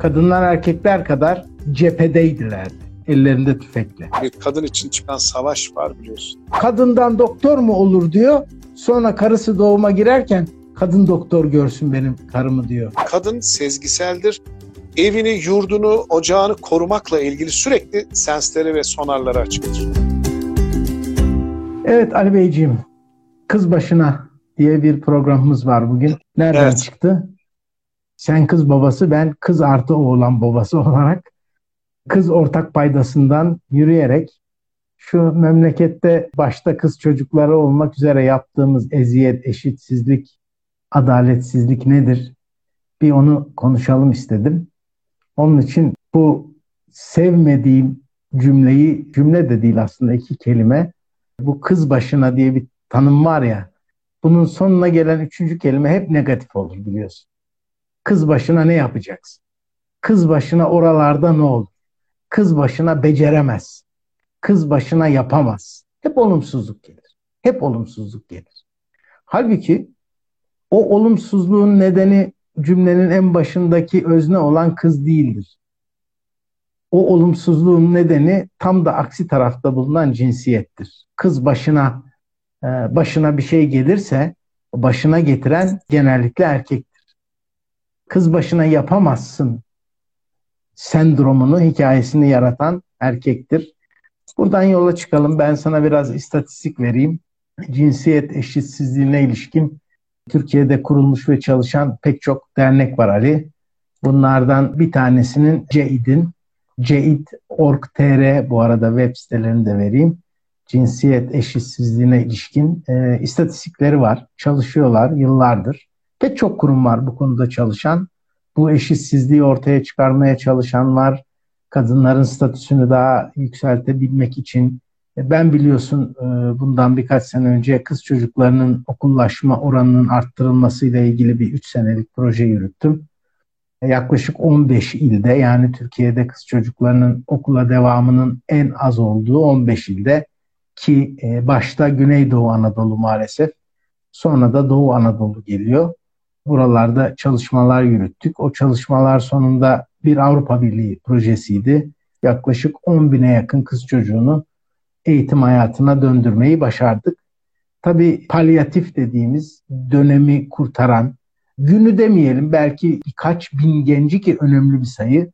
kadınlar erkekler kadar cephedeydilerdi. Ellerinde tüfekle. Bir kadın için çıkan savaş var biliyorsun. Kadından doktor mu olur diyor. Sonra karısı doğuma girerken kadın doktor görsün benim karımı diyor. Kadın sezgiseldir. Evini, yurdunu, ocağını korumakla ilgili sürekli sensleri ve sonarları açıktır. Evet Ali Beyciğim, Kız Başına diye bir programımız var bugün. Nereden Evet. çıktı? Sen kız babası, ben kız artı oğlan babası olarak kız ortak paydasından yürüyerek şu memlekette başta kız çocukları olmak üzere yaptığımız eziyet, eşitsizlik, adaletsizlik nedir? Bir onu konuşalım istedim. Onun için bu sevmediğim cümleyi, cümle de değil aslında iki kelime, bu kız başına diye bir tanım var ya, bunun sonuna gelen üçüncü kelime hep negatif olur biliyorsun. Kız başına ne yapacaksın? Kız başına oralarda ne olur? Kız başına beceremez. Kız başına yapamaz. Hep olumsuzluk gelir. Hep olumsuzluk gelir. Halbuki o olumsuzluğun nedeni cümlenin en başındaki özne olan kız değildir. O olumsuzluğun nedeni tam da aksi tarafta bulunan cinsiyettir. Kız başına e, başına bir şey gelirse başına getiren genellikle erkektir. Kız başına yapamazsın sendromunu, hikayesini yaratan erkektir. Buradan yola çıkalım. Ben sana biraz istatistik vereyim. Cinsiyet eşitsizliğine ilişkin Türkiye'de kurulmuş ve çalışan pek çok dernek var Ali. Bunlardan bir tanesinin CEİD'in, CEİD.org.tr bu arada web sitelerini de vereyim. Cinsiyet eşitsizliğine ilişkin e, istatistikleri var. Çalışıyorlar yıllardır. Pek çok kurum var bu konuda çalışan. Bu eşitsizliği ortaya çıkarmaya çalışan var. Kadınların statüsünü daha yükseltebilmek için ben biliyorsun e, bundan birkaç sene önce kız çocuklarının okullaşma oranının arttırılmasıyla ilgili bir 3 senelik proje yürüttüm. E, Yaklaşık 15 ilde yani Türkiye'de kız çocuklarının okula devamının en az olduğu 15 ilde ki e, başta Güneydoğu Anadolu maalesef sonra da Doğu Anadolu geliyor. Buralarda çalışmalar yürüttük. O çalışmalar sonunda bir Avrupa Birliği projesiydi. Yaklaşık 10 bine yakın kız çocuğunu eğitim hayatına döndürmeyi başardık. Tabii palyatif dediğimiz dönemi kurtaran, günü demeyelim belki birkaç bin genci ki önemli bir sayı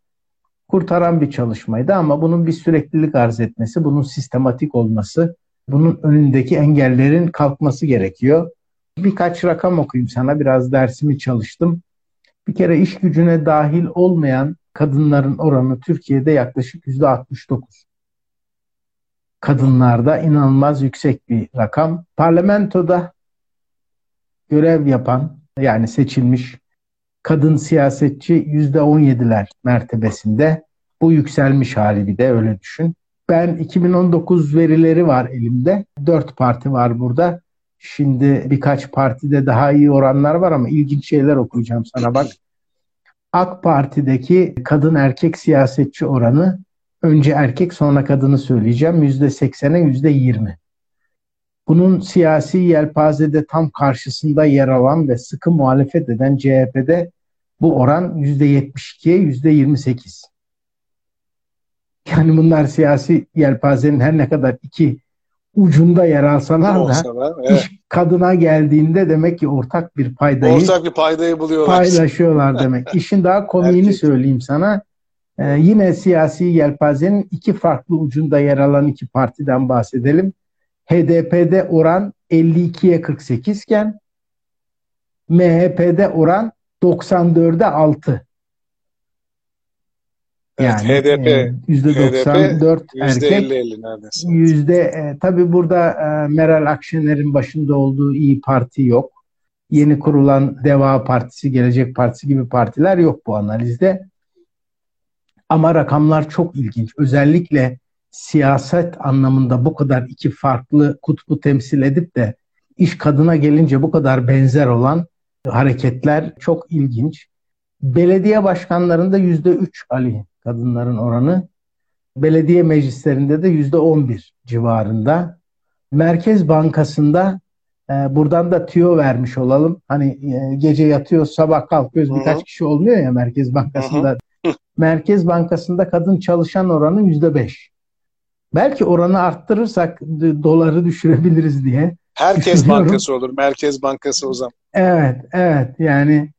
kurtaran bir çalışmaydı ama bunun bir süreklilik arz etmesi, bunun sistematik olması, bunun önündeki engellerin kalkması gerekiyor. Birkaç rakam okuyayım sana. Biraz dersimi çalıştım. Bir kere iş gücüne dahil olmayan kadınların oranı Türkiye'de yaklaşık yüzde 69 kadınlarda inanılmaz yüksek bir rakam. Parlamentoda görev yapan yani seçilmiş kadın siyasetçi yüzde 17'ler mertebesinde. Bu yükselmiş hali bir de öyle düşün. Ben 2019 verileri var elimde. Dört parti var burada. Şimdi birkaç partide daha iyi oranlar var ama ilginç şeyler okuyacağım sana bak. AK Parti'deki kadın erkek siyasetçi oranı önce erkek sonra kadını söyleyeceğim. Yüzde seksene yüzde yirmi. Bunun siyasi yelpazede tam karşısında yer alan ve sıkı muhalefet eden CHP'de bu oran yüzde yetmiş ikiye yüzde yirmi sekiz. Yani bunlar siyasi yelpazenin her ne kadar iki ucunda yer alsalar da evet. iş kadına geldiğinde demek ki ortak bir paydayı Ortak bir paydayı buluyorlar. paylaşıyorlar demek. İşin daha komiğini Erkek. söyleyeyim sana. Ee, yine siyasi yelpazenin iki farklı ucunda yer alan iki partiden bahsedelim. HDP'de oran 52'ye 48 iken MHP'de oran 94'e 6. Evet, HDP, e, %94 erkek. %50-50 neredeyse. Yüzde e, tabii burada e, Meral Akşener'in başında olduğu iyi Parti yok. Yeni kurulan Deva Partisi, Gelecek Partisi gibi partiler yok bu analizde. Ama rakamlar çok ilginç. Özellikle siyaset anlamında bu kadar iki farklı kutbu temsil edip de iş kadına gelince bu kadar benzer olan hareketler çok ilginç. Belediye başkanlarında yüzde üç Ali kadınların oranı. Belediye meclislerinde de yüzde on bir civarında. Merkez Bankası'nda e, buradan da tüyo vermiş olalım. Hani e, gece yatıyoruz sabah kalkıyoruz Hı hı. birkaç kişi olmuyor ya Merkez Bankası'nda Merkez Bankası'nda kadın çalışan oranı yüzde beş. Belki oranı arttırırsak doları düşürebiliriz diye. Herkes bankası olur. Merkez Bankası o zaman. Evet, evet. Yani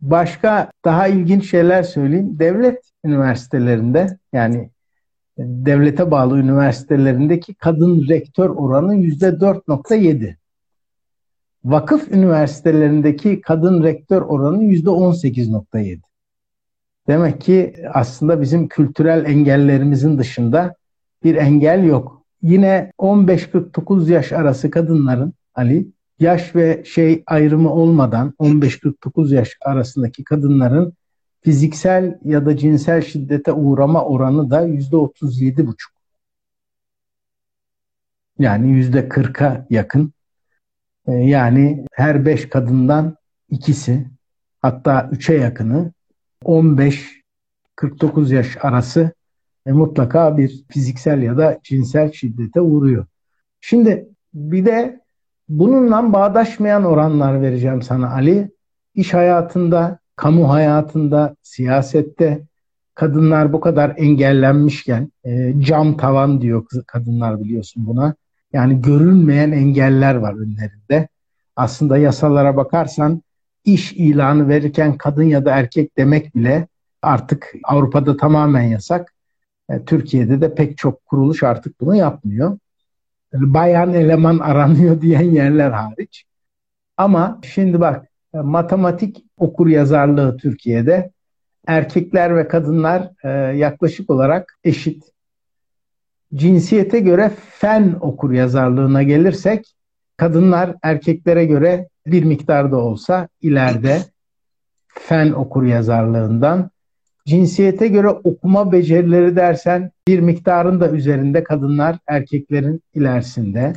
başka daha ilginç şeyler söyleyeyim. Devlet üniversitelerinde yani devlete bağlı üniversitelerindeki kadın rektör oranı yüzde 4.7. Vakıf üniversitelerindeki kadın rektör oranı yüzde 18.7. Demek ki aslında bizim kültürel engellerimizin dışında bir engel yok. Yine 15-49 yaş arası kadınların Ali yaş ve şey ayrımı olmadan 15-49 yaş arasındaki kadınların fiziksel ya da cinsel şiddete uğrama oranı da %37,5. Yani %40'a yakın. Ee, yani her 5 kadından ikisi hatta 3'e yakını 15-49 yaş arası e, mutlaka bir fiziksel ya da cinsel şiddete uğruyor. Şimdi bir de bununla bağdaşmayan oranlar vereceğim sana Ali. İş hayatında, kamu hayatında, siyasette kadınlar bu kadar engellenmişken e, cam tavan diyor kadınlar biliyorsun buna. Yani görünmeyen engeller var önlerinde. Aslında yasalara bakarsan iş ilanı verirken kadın ya da erkek demek bile artık Avrupa'da tamamen yasak. E, Türkiye'de de pek çok kuruluş artık bunu yapmıyor. Bayan eleman aranıyor diyen yerler hariç. Ama şimdi bak e, matematik okur yazarlığı Türkiye'de erkekler ve kadınlar e, yaklaşık olarak eşit. Cinsiyete göre fen okur yazarlığına gelirsek kadınlar erkeklere göre bir miktarda olsa ileride fen okur yazarlığından cinsiyete göre okuma becerileri dersen bir miktarın da üzerinde kadınlar erkeklerin ilerisinde.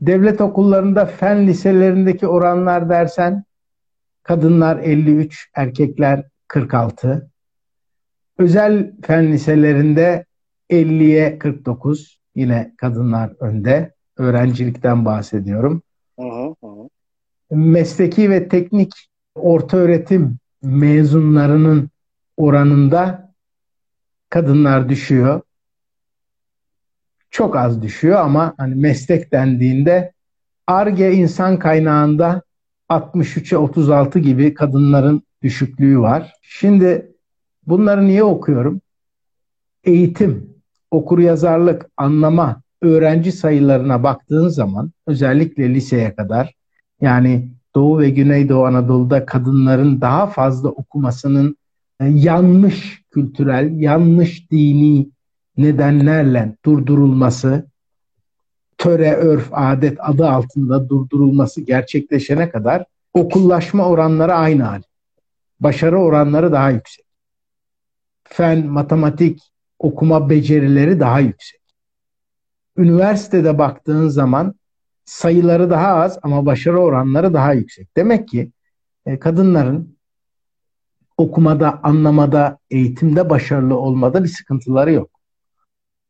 Devlet okullarında fen liselerindeki oranlar dersen kadınlar 53, erkekler 46. Özel fen liselerinde 50'ye 49 yine kadınlar önde. Öğrencilikten bahsediyorum. Hı hı. Mesleki ve teknik orta öğretim mezunlarının oranında kadınlar düşüyor. Çok az düşüyor ama hani meslek dendiğinde ARGE insan kaynağında 63'e 36 gibi kadınların düşüklüğü var. Şimdi bunları niye okuyorum? Eğitim, okur yazarlık, anlama, öğrenci sayılarına baktığın zaman özellikle liseye kadar yani Doğu ve Güneydoğu Anadolu'da kadınların daha fazla okumasının e, yanlış kültürel, yanlış dini nedenlerle durdurulması, töre, örf, adet adı altında durdurulması gerçekleşene kadar okullaşma oranları aynı hal. Başarı oranları daha yüksek. Fen, matematik, okuma becerileri daha yüksek. Üniversitede baktığın zaman sayıları daha az ama başarı oranları daha yüksek. Demek ki e, kadınların okumada, anlamada, eğitimde başarılı olmada bir sıkıntıları yok.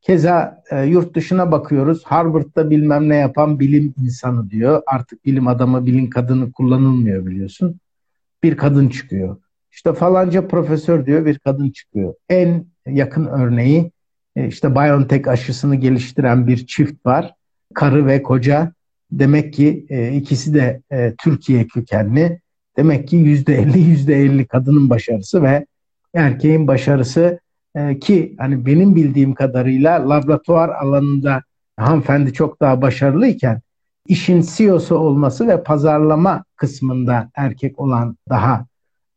Keza e, yurt dışına bakıyoruz. Harvard'da bilmem ne yapan bilim insanı diyor. Artık bilim adamı, bilim kadını kullanılmıyor biliyorsun. Bir kadın çıkıyor. İşte falanca profesör diyor bir kadın çıkıyor. En yakın örneği e, işte BioNTech aşısını geliştiren bir çift var. Karı ve koca Demek ki e, ikisi de e, Türkiye kökenli. Demek ki yüzde elli yüzde elli kadının başarısı ve erkeğin başarısı e, ki hani benim bildiğim kadarıyla laboratuvar alanında hanımefendi çok daha başarılıyken işin CEO'su olması ve pazarlama kısmında erkek olan daha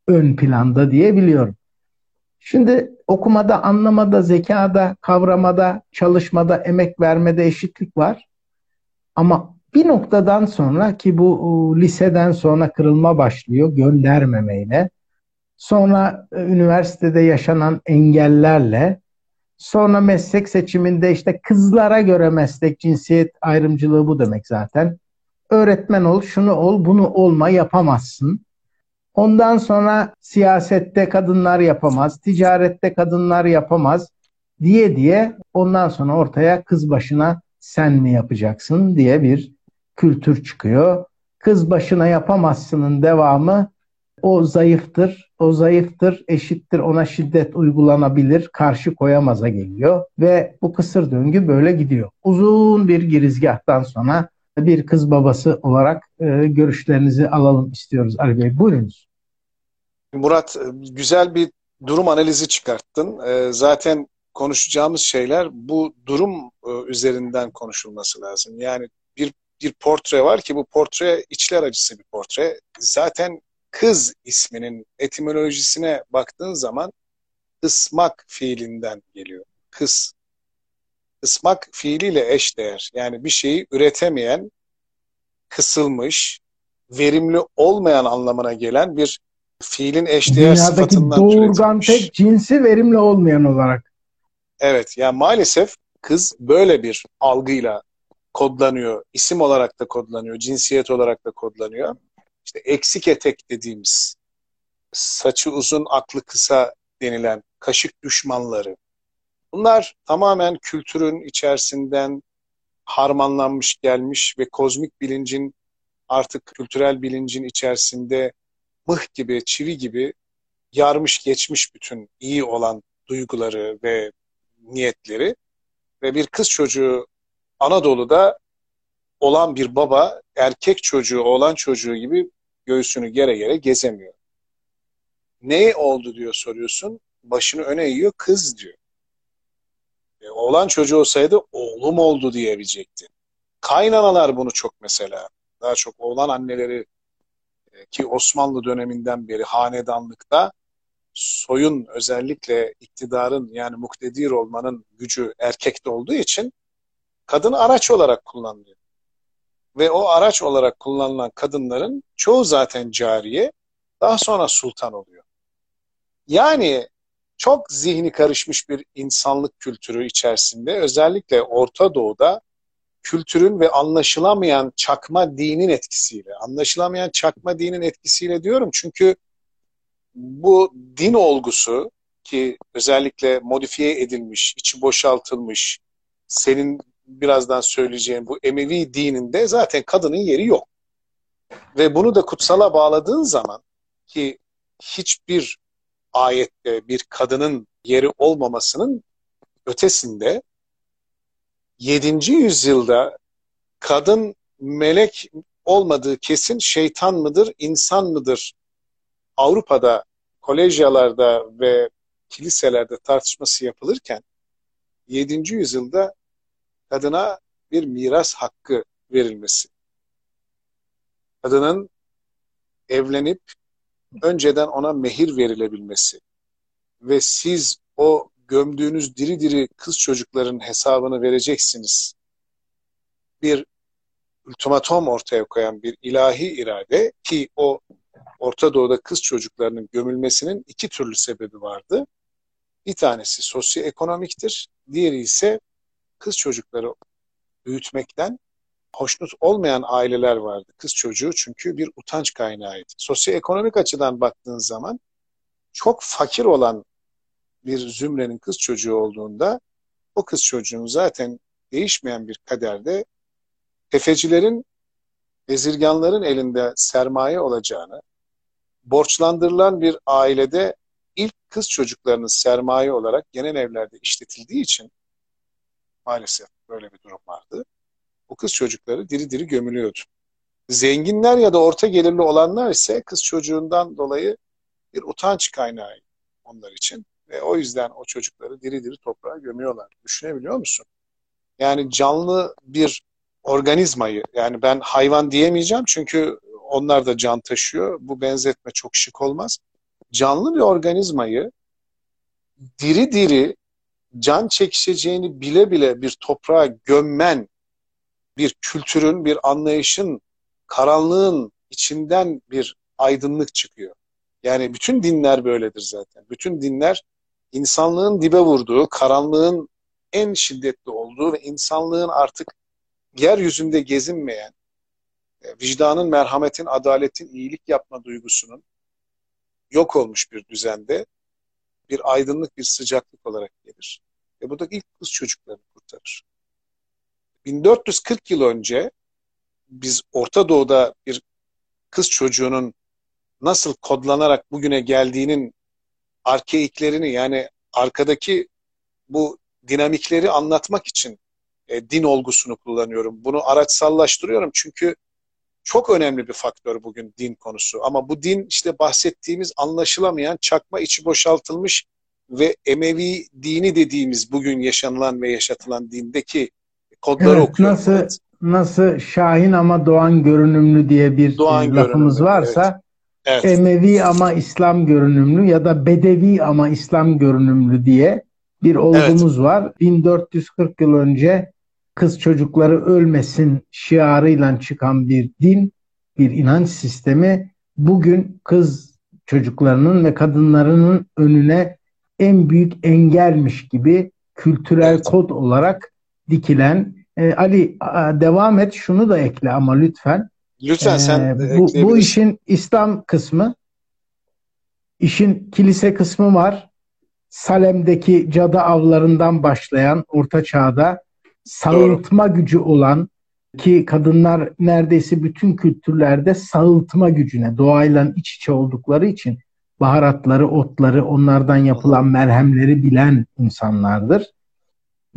ön planda diyebiliyorum. Şimdi okumada, anlamada, zekada, kavramada, çalışmada, emek vermede eşitlik var. Ama bir noktadan sonra ki bu liseden sonra kırılma başlıyor göndermemeyle. Sonra e, üniversitede yaşanan engellerle sonra meslek seçiminde işte kızlara göre meslek cinsiyet ayrımcılığı bu demek zaten. Öğretmen ol, şunu ol, bunu olma yapamazsın. Ondan sonra siyasette kadınlar yapamaz, ticarette kadınlar yapamaz diye diye ondan sonra ortaya kız başına sen mi yapacaksın diye bir kültür çıkıyor. Kız başına yapamazsının devamı O zayıftır, o zayıftır, eşittir, ona şiddet uygulanabilir, karşı koyamaza geliyor ve bu kısır döngü böyle gidiyor. Uzun bir girizgahtan sonra bir kız babası olarak e, görüşlerinizi alalım istiyoruz Ali Bey. Buyurunuz. Murat güzel bir durum analizi çıkarttın. E, zaten konuşacağımız şeyler bu durum e, üzerinden konuşulması lazım. Yani bir bir portre var ki bu portre içler acısı bir portre. Zaten kız isminin etimolojisine baktığın zaman ısmak fiilinden geliyor. Kız. Ismak fiiliyle eş değer. Yani bir şeyi üretemeyen, kısılmış, verimli olmayan anlamına gelen bir fiilin eşdeğer Dünyadaki sıfatından doğurgan türetilmiş. tek cinsi verimli olmayan olarak. Evet, yani maalesef kız böyle bir algıyla kodlanıyor. İsim olarak da kodlanıyor, cinsiyet olarak da kodlanıyor. İşte eksik etek dediğimiz, saçı uzun, aklı kısa denilen kaşık düşmanları. Bunlar tamamen kültürün içerisinden harmanlanmış gelmiş ve kozmik bilincin artık kültürel bilincin içerisinde mıh gibi, çivi gibi yarmış geçmiş bütün iyi olan duyguları ve niyetleri ve bir kız çocuğu Anadolu'da olan bir baba erkek çocuğu, oğlan çocuğu gibi göğsünü gere gere gezemiyor. Ne oldu diyor soruyorsun. Başını öne eğiyor kız diyor. E, oğlan çocuğu olsaydı oğlum oldu diyebilecekti. Kaynanalar bunu çok mesela. Daha çok oğlan anneleri e, ki Osmanlı döneminden beri hanedanlıkta soyun özellikle iktidarın yani muktedir olmanın gücü erkekte olduğu için kadın araç olarak kullanılıyor. Ve o araç olarak kullanılan kadınların çoğu zaten cariye, daha sonra sultan oluyor. Yani çok zihni karışmış bir insanlık kültürü içerisinde özellikle Orta Doğu'da kültürün ve anlaşılamayan çakma dinin etkisiyle, anlaşılamayan çakma dinin etkisiyle diyorum çünkü bu din olgusu ki özellikle modifiye edilmiş, içi boşaltılmış, senin birazdan söyleyeceğim bu Emevi dininde zaten kadının yeri yok. Ve bunu da kutsala bağladığın zaman ki hiçbir ayette bir kadının yeri olmamasının ötesinde 7. yüzyılda kadın melek olmadığı kesin şeytan mıdır, insan mıdır? Avrupa'da kolejyalarda ve kiliselerde tartışması yapılırken 7. yüzyılda kadına bir miras hakkı verilmesi. Kadının evlenip önceden ona mehir verilebilmesi ve siz o gömdüğünüz diri diri kız çocukların hesabını vereceksiniz. Bir ultimatom ortaya koyan bir ilahi irade ki o Orta Doğu'da kız çocuklarının gömülmesinin iki türlü sebebi vardı. Bir tanesi sosyoekonomiktir, diğeri ise kız çocukları büyütmekten hoşnut olmayan aileler vardı. Kız çocuğu çünkü bir utanç kaynağıydı. Sosyoekonomik açıdan baktığın zaman çok fakir olan bir zümrenin kız çocuğu olduğunda o kız çocuğun zaten değişmeyen bir kaderde tefecilerin, bezirganların elinde sermaye olacağını, borçlandırılan bir ailede ilk kız çocuklarının sermaye olarak genel evlerde işletildiği için maalesef böyle bir durum vardı. Bu kız çocukları diri diri gömülüyordu. Zenginler ya da orta gelirli olanlar ise kız çocuğundan dolayı bir utanç kaynağı onlar için. Ve o yüzden o çocukları diri diri toprağa gömüyorlar. Düşünebiliyor musun? Yani canlı bir organizmayı, yani ben hayvan diyemeyeceğim çünkü onlar da can taşıyor. Bu benzetme çok şık olmaz. Canlı bir organizmayı diri diri can çekişeceğini bile bile bir toprağa gömmen bir kültürün, bir anlayışın, karanlığın içinden bir aydınlık çıkıyor. Yani bütün dinler böyledir zaten. Bütün dinler insanlığın dibe vurduğu, karanlığın en şiddetli olduğu ve insanlığın artık yeryüzünde gezinmeyen, e, vicdanın, merhametin, adaletin, iyilik yapma duygusunun yok olmuş bir düzende bir aydınlık, bir sıcaklık olarak gelir. Ve bu da ilk kız çocuklarını kurtarır. 1440 yıl önce biz Orta Doğu'da bir kız çocuğunun nasıl kodlanarak bugüne geldiğinin arkeiklerini yani arkadaki bu dinamikleri anlatmak için e, din olgusunu kullanıyorum. Bunu araçsallaştırıyorum çünkü çok önemli bir faktör bugün din konusu. Ama bu din işte bahsettiğimiz anlaşılamayan, çakma içi boşaltılmış ve Emevi dini dediğimiz bugün yaşanılan ve yaşatılan dindeki kodları evet, okuyorum. Nasıl, evet. nasıl Şahin ama Doğan görünümlü diye bir Doğan lafımız varsa evet. Evet. Emevi ama İslam görünümlü ya da Bedevi ama İslam görünümlü diye bir olgumuz evet. var. 1440 yıl önce kız çocukları ölmesin şiarıyla çıkan bir din, bir inanç sistemi bugün kız çocuklarının ve kadınlarının önüne en büyük engelmiş gibi kültürel kod olarak dikilen e, Ali devam et şunu da ekle ama lütfen. Lütfen ee, sen bu, bu işin İslam kısmı işin kilise kısmı var. Salem'deki cadı avlarından başlayan orta çağda sağıltma Doğru. gücü olan ki kadınlar neredeyse bütün kültürlerde sağıltma gücüne doğayla iç içe oldukları için baharatları, otları, onlardan yapılan merhemleri bilen insanlardır.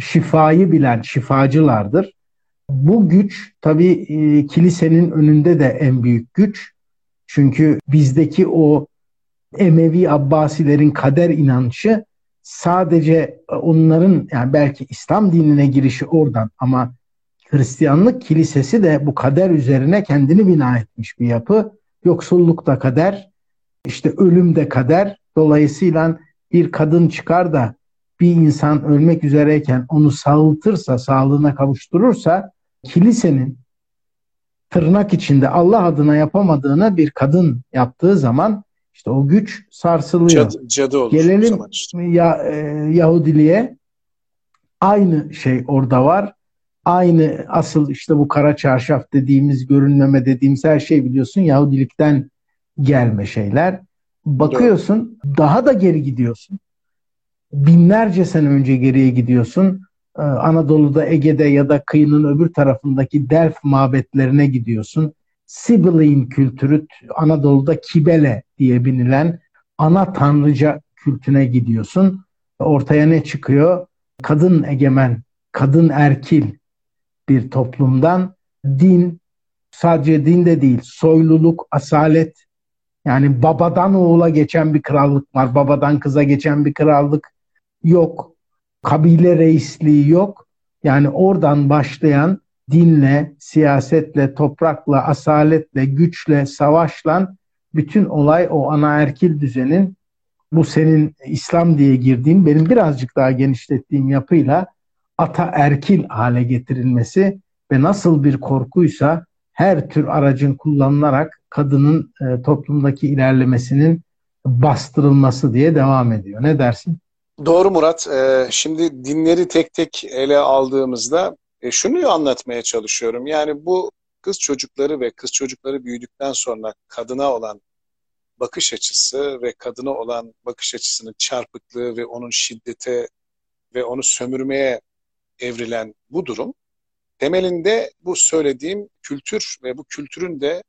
Şifayı bilen şifacılardır. Bu güç tabii e, kilisenin önünde de en büyük güç. Çünkü bizdeki o Emevi Abbasilerin kader inancı sadece onların yani belki İslam dinine girişi oradan ama Hristiyanlık kilisesi de bu kader üzerine kendini bina etmiş bir yapı. Yoksulluk da kader, işte ölüm de kader. Dolayısıyla bir kadın çıkar da bir insan ölmek üzereyken onu sağıltırsa, sağlığına kavuşturursa kilisenin tırnak içinde Allah adına yapamadığını bir kadın yaptığı zaman işte o güç sarsılıyor. Cadı, cadı olur Gelelim işte. ya, e, Yahudiliğe. Aynı şey orada var. Aynı asıl işte bu kara çarşaf dediğimiz, görünmeme dediğimiz her şey biliyorsun Yahudilikten gelme şeyler. Bakıyorsun Doğru. daha da geri gidiyorsun. Binlerce sene önce geriye gidiyorsun. Ee, Anadolu'da, Ege'de ya da kıyının öbür tarafındaki Delf mabetlerine gidiyorsun. Sibylline kültürü Anadolu'da Kibele diye binilen ana tanrıca kültüne gidiyorsun. Ortaya ne çıkıyor? Kadın egemen, kadın erkil bir toplumdan din, sadece din de değil, soyluluk, asalet, yani babadan oğula geçen bir krallık var, babadan kıza geçen bir krallık yok, kabile reisliği yok. Yani oradan başlayan dinle, siyasetle, toprakla, asaletle, güçle, savaşla bütün olay o anaerkil düzenin bu senin İslam diye girdiğin benim birazcık daha genişlettiğim yapıyla ataerkil hale getirilmesi ve nasıl bir korkuysa her tür aracın kullanılarak kadının e, toplumdaki ilerlemesinin bastırılması diye devam ediyor. Ne dersin? Doğru Murat. Ee, şimdi dinleri tek tek ele aldığımızda e, şunu anlatmaya çalışıyorum. Yani bu kız çocukları ve kız çocukları büyüdükten sonra kadına olan bakış açısı ve kadına olan bakış açısının çarpıklığı ve onun şiddete ve onu sömürmeye evrilen bu durum temelinde bu söylediğim kültür ve bu kültürün de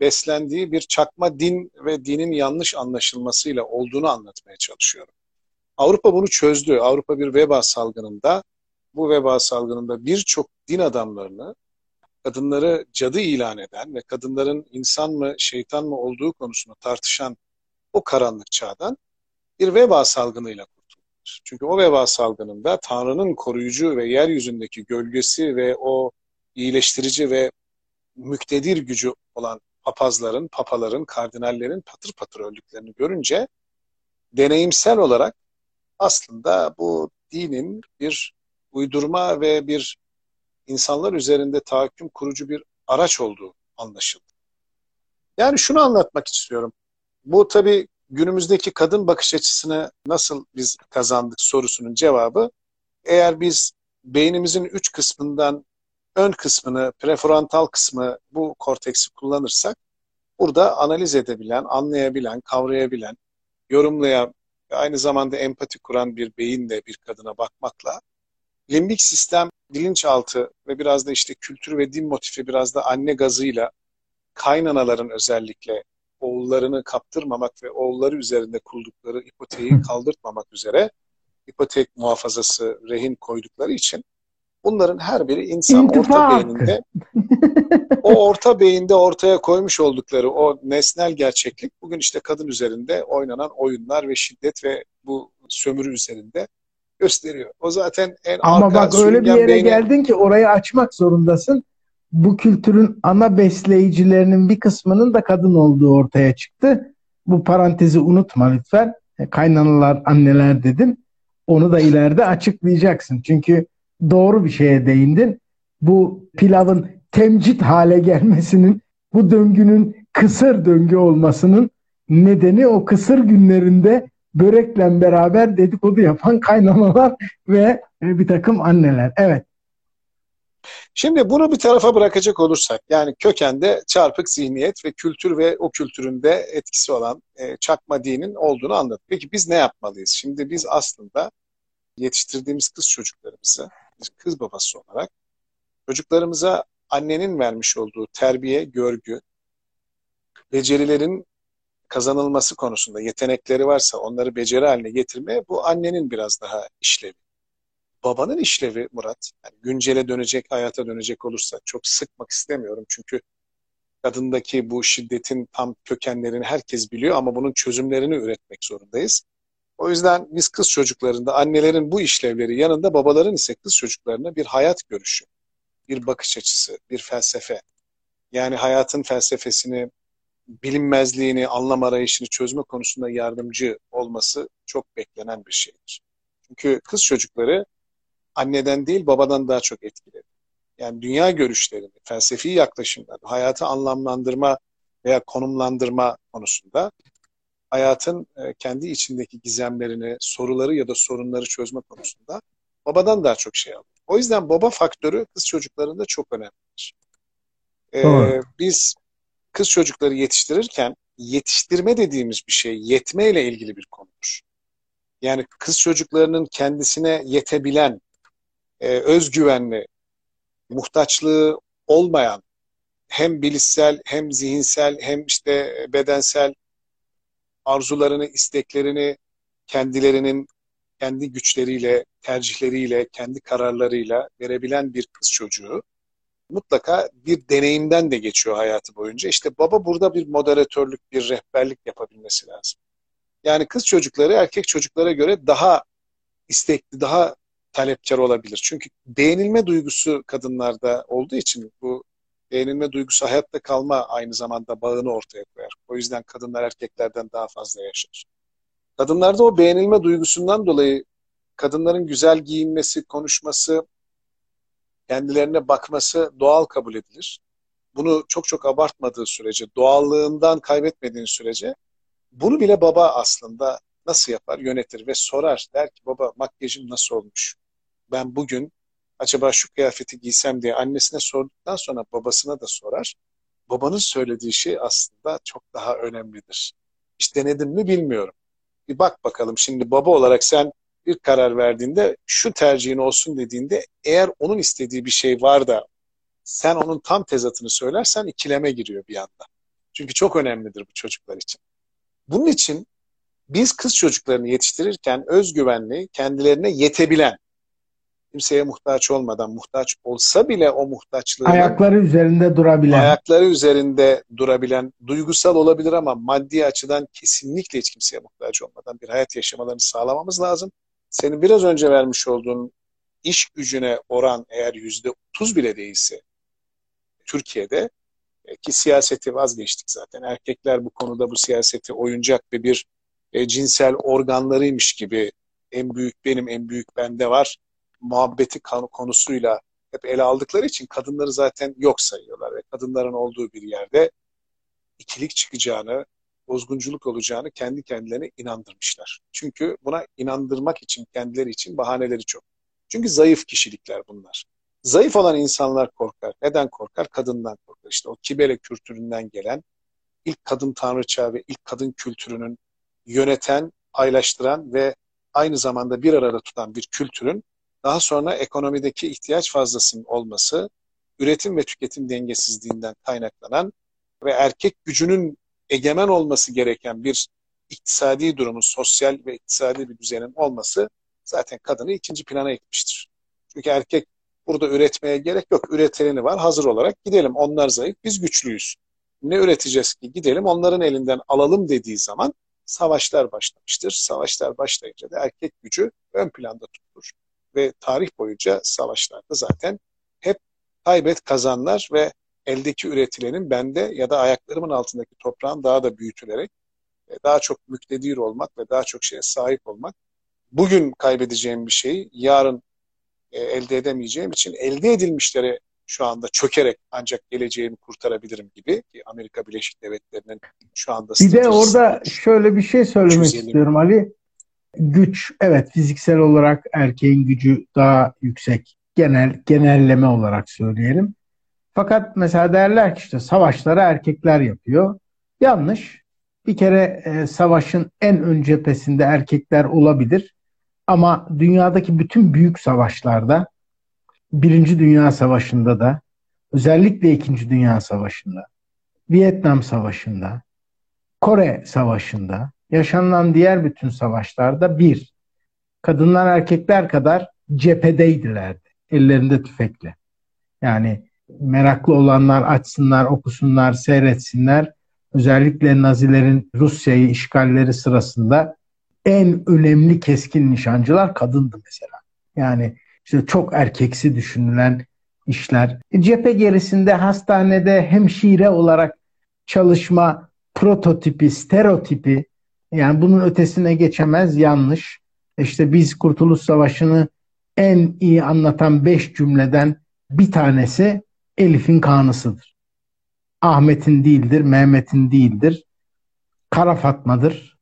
beslendiği bir çakma din ve dinin yanlış anlaşılmasıyla olduğunu anlatmaya çalışıyorum. Avrupa bunu çözdü. Avrupa bir veba salgınında bu veba salgınında birçok din adamlarını kadınları cadı ilan eden ve kadınların insan mı şeytan mı olduğu konusunda tartışan o karanlık çağdan bir veba salgınıyla kurtuldular. Çünkü o veba salgınında Tanrı'nın koruyucu ve yeryüzündeki gölgesi ve o iyileştirici ve müktedir gücü olan papazların, papaların, kardinallerin patır patır öldüklerini görünce deneyimsel olarak aslında bu dinin bir uydurma ve bir insanlar üzerinde tahakküm kurucu bir araç olduğu anlaşıldı. Yani şunu anlatmak istiyorum. Bu tabii günümüzdeki kadın bakış açısını nasıl biz kazandık sorusunun cevabı eğer biz beynimizin üç kısmından ön kısmını, prefrontal kısmı bu korteksi kullanırsak burada analiz edebilen, anlayabilen, kavrayabilen, yorumlayan ve aynı zamanda empati kuran bir beyinle bir kadına bakmakla limbik sistem, bilinçaltı ve biraz da işte kültür ve din motifi biraz da anne gazıyla kaynanaların özellikle oğullarını kaptırmamak ve oğulları üzerinde kuldukları ipoteği kaldırtmamak üzere ipotek muhafazası rehin koydukları için bunların her biri insan İntifa orta beyninde o orta beyinde ortaya koymuş oldukları o nesnel gerçeklik bugün işte kadın üzerinde oynanan oyunlar ve şiddet ve bu sömürü üzerinde gösteriyor. O zaten en Ama arka, bak öyle bir yere beyni... geldin ki orayı açmak zorundasın. Bu kültürün ana besleyicilerinin bir kısmının da kadın olduğu ortaya çıktı. Bu parantezi unutma lütfen. E, kaynanalar, anneler dedim. Onu da ileride açıklayacaksın. Çünkü doğru bir şeye değindin. Bu pilavın temcit hale gelmesinin, bu döngünün kısır döngü olmasının nedeni o kısır günlerinde börekle beraber dedikodu yapan kaynanalar ve bir takım anneler. Evet. Şimdi bunu bir tarafa bırakacak olursak yani kökende çarpık zihniyet ve kültür ve o kültüründe etkisi olan e, çakma dinin olduğunu anladık. Peki biz ne yapmalıyız? Şimdi biz aslında yetiştirdiğimiz kız çocuklarımızı kız babası olarak çocuklarımıza annenin vermiş olduğu terbiye, görgü, becerilerin kazanılması konusunda yetenekleri varsa onları beceri haline getirmeye bu annenin biraz daha işlevi. Babanın işlevi Murat, yani güncele dönecek, hayata dönecek olursa çok sıkmak istemiyorum çünkü kadındaki bu şiddetin tam kökenlerini herkes biliyor ama bunun çözümlerini üretmek zorundayız. O yüzden biz kız çocuklarında annelerin bu işlevleri yanında babaların ise kız çocuklarına bir hayat görüşü, bir bakış açısı, bir felsefe. Yani hayatın felsefesini, bilinmezliğini, anlam arayışını çözme konusunda yardımcı olması çok beklenen bir şeydir. Çünkü kız çocukları anneden değil babadan daha çok etkiledi. Yani dünya görüşlerini, felsefi yaklaşımları, hayatı anlamlandırma veya konumlandırma konusunda hayatın e, kendi içindeki gizemlerini, soruları ya da sorunları çözme konusunda babadan daha çok şey alıyor. O yüzden baba faktörü kız çocuklarında çok önemlidir. Ee, biz kız çocukları yetiştirirken yetiştirme dediğimiz bir şey yetme ile ilgili bir konudur. Yani kız çocuklarının kendisine yetebilen, e, özgüvenli, muhtaçlığı olmayan hem bilişsel hem zihinsel hem işte bedensel arzularını, isteklerini kendilerinin kendi güçleriyle, tercihleriyle, kendi kararlarıyla verebilen bir kız çocuğu mutlaka bir deneyimden de geçiyor hayatı boyunca. İşte baba burada bir moderatörlük, bir rehberlik yapabilmesi lazım. Yani kız çocukları erkek çocuklara göre daha istekli, daha talepkar olabilir. Çünkü beğenilme duygusu kadınlarda olduğu için bu beğenilme duygusu hayatta kalma aynı zamanda bağını ortaya koyar. O yüzden kadınlar erkeklerden daha fazla yaşar. Kadınlarda o beğenilme duygusundan dolayı kadınların güzel giyinmesi, konuşması, kendilerine bakması doğal kabul edilir. Bunu çok çok abartmadığı sürece, doğallığından kaybetmediğin sürece bunu bile baba aslında nasıl yapar? Yönetir ve sorar. Der ki baba makyajım nasıl olmuş? Ben bugün acaba şu kıyafeti giysem diye annesine sorduktan sonra babasına da sorar. Babanın söylediği şey aslında çok daha önemlidir. Hiç denedin mi bilmiyorum. Bir bak bakalım şimdi baba olarak sen bir karar verdiğinde şu tercihin olsun dediğinde eğer onun istediği bir şey var da sen onun tam tezatını söylersen ikileme giriyor bir anda. Çünkü çok önemlidir bu çocuklar için. Bunun için biz kız çocuklarını yetiştirirken özgüvenli, kendilerine yetebilen, kimseye muhtaç olmadan, muhtaç olsa bile o muhtaçlığı ayakları üzerinde durabilen, ayakları üzerinde durabilen, duygusal olabilir ama maddi açıdan kesinlikle hiç kimseye muhtaç olmadan bir hayat yaşamalarını sağlamamız lazım. Senin biraz önce vermiş olduğun iş gücüne oran eğer yüzde otuz bile değilse Türkiye'de e, ki siyaseti vazgeçtik zaten. Erkekler bu konuda bu siyaseti oyuncak ve bir e, cinsel organlarıymış gibi en büyük benim, en büyük bende var muhabbeti konusuyla hep ele aldıkları için kadınları zaten yok sayıyorlar ve kadınların olduğu bir yerde ikilik çıkacağını, bozgunculuk olacağını kendi kendilerine inandırmışlar. Çünkü buna inandırmak için kendileri için bahaneleri çok. Çünkü zayıf kişilikler bunlar. Zayıf olan insanlar korkar. Neden korkar? Kadından korkar. İşte o kibele kültüründen gelen ilk kadın tanrıça ve ilk kadın kültürünün yöneten, paylaştıran ve aynı zamanda bir arada tutan bir kültürün daha sonra ekonomideki ihtiyaç fazlasının olması, üretim ve tüketim dengesizliğinden kaynaklanan ve erkek gücünün egemen olması gereken bir iktisadi durumun, sosyal ve iktisadi bir düzenin olması zaten kadını ikinci plana itmiştir. Çünkü erkek burada üretmeye gerek yok. Üretileni var hazır olarak gidelim. Onlar zayıf, biz güçlüyüz. Ne üreteceğiz ki gidelim onların elinden alalım dediği zaman savaşlar başlamıştır. Savaşlar başlayınca da erkek gücü ön planda tutulur. Ve tarih boyunca savaşlarda zaten hep kaybet kazanlar ve eldeki üretilenin bende ya da ayaklarımın altındaki toprağın daha da büyütülerek e, daha çok müktedir olmak ve daha çok şeye sahip olmak bugün kaybedeceğim bir şeyi yarın e, elde edemeyeceğim için elde edilmişlere şu anda çökerek ancak geleceğimi kurtarabilirim gibi ki Amerika Birleşik Devletleri'nin şu anda bir de orada şöyle bir şey söylemek istiyorum Ali. Güç evet fiziksel olarak erkeğin gücü daha yüksek. Genel genelleme olarak söyleyelim. Fakat mesela derler ki işte savaşları erkekler yapıyor. Yanlış. Bir kere e, savaşın en ön cephesinde erkekler olabilir. Ama dünyadaki bütün büyük savaşlarda Birinci Dünya Savaşı'nda da özellikle İkinci Dünya Savaşı'nda, Vietnam Savaşı'nda, Kore Savaşı'nda, yaşanılan diğer bütün savaşlarda bir, kadınlar erkekler kadar cephedeydilerdi. Ellerinde tüfekle. Yani meraklı olanlar açsınlar, okusunlar, seyretsinler. Özellikle Nazilerin Rusya'yı işgalleri sırasında en önemli keskin nişancılar kadındı mesela. Yani işte çok erkeksi düşünülen işler. E, cephe gerisinde hastanede hemşire olarak çalışma prototipi, stereotipi yani bunun ötesine geçemez yanlış. İşte biz Kurtuluş Savaşı'nı en iyi anlatan beş cümleden bir tanesi Elif'in kanısıdır. Ahmet'in değildir, Mehmet'in değildir. Kara Fatma'dır.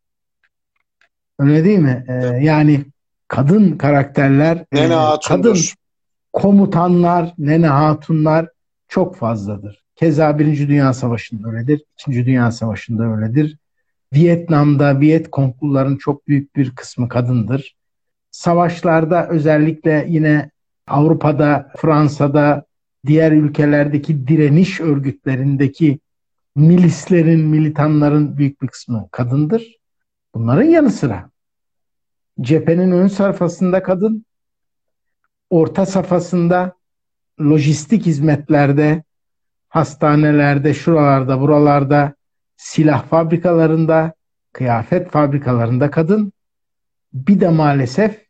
Öyle değil mi? Ee, yani kadın karakterler, Nene e, kadın komutanlar, Nene Hatunlar çok fazladır. Keza Birinci Dünya Savaşı'nda öyledir. İkinci Dünya Savaşı'nda öyledir. Vietnam'da Viet Kongluların çok büyük bir kısmı kadındır. Savaşlarda özellikle yine Avrupa'da, Fransa'da, diğer ülkelerdeki direniş örgütlerindeki milislerin, militanların büyük bir kısmı kadındır. Bunların yanı sıra cephenin ön safhasında kadın, orta safhasında lojistik hizmetlerde, hastanelerde, şuralarda, buralarda, silah fabrikalarında, kıyafet fabrikalarında kadın. Bir de maalesef